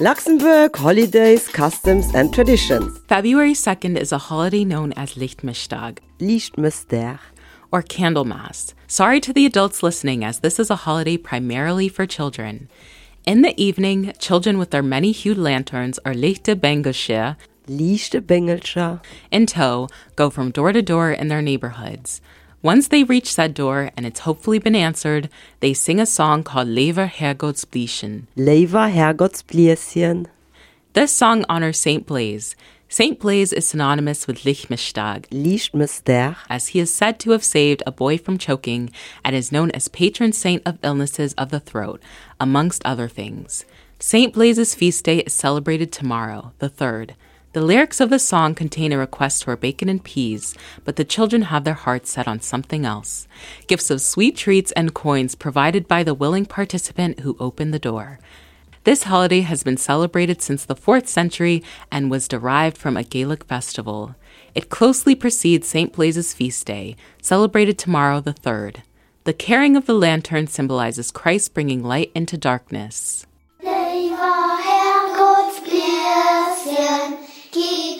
Luxembourg Holidays, Customs and Traditions. February 2nd is a holiday known as Lichtmischtag. Lichtmester. Or Candlemas. Sorry to the adults listening, as this is a holiday primarily for children. In the evening, children with their many hued lanterns or lichte Bengelsche Lichte in tow go from door to door in their neighborhoods. Once they reach said door and it's hopefully been answered, they sing a song called Lever Herrgottsblieschen. Lever Herrgottsblieschen. This song honors Saint Blaise. Saint Blaise is synonymous with Lichtmistag, Lichtmister, as he is said to have saved a boy from choking and is known as patron saint of illnesses of the throat, amongst other things. Saint Blaise's feast day is celebrated tomorrow, the 3rd. The lyrics of the song contain a request for bacon and peas, but the children have their hearts set on something else gifts of sweet treats and coins provided by the willing participant who opened the door. This holiday has been celebrated since the 4th century and was derived from a Gaelic festival. It closely precedes St. Blaise's feast day, celebrated tomorrow, the 3rd. The carrying of the lantern symbolizes Christ bringing light into darkness.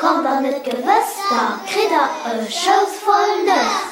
Kommt dan het gewest, dan krijg je een shows voll lust.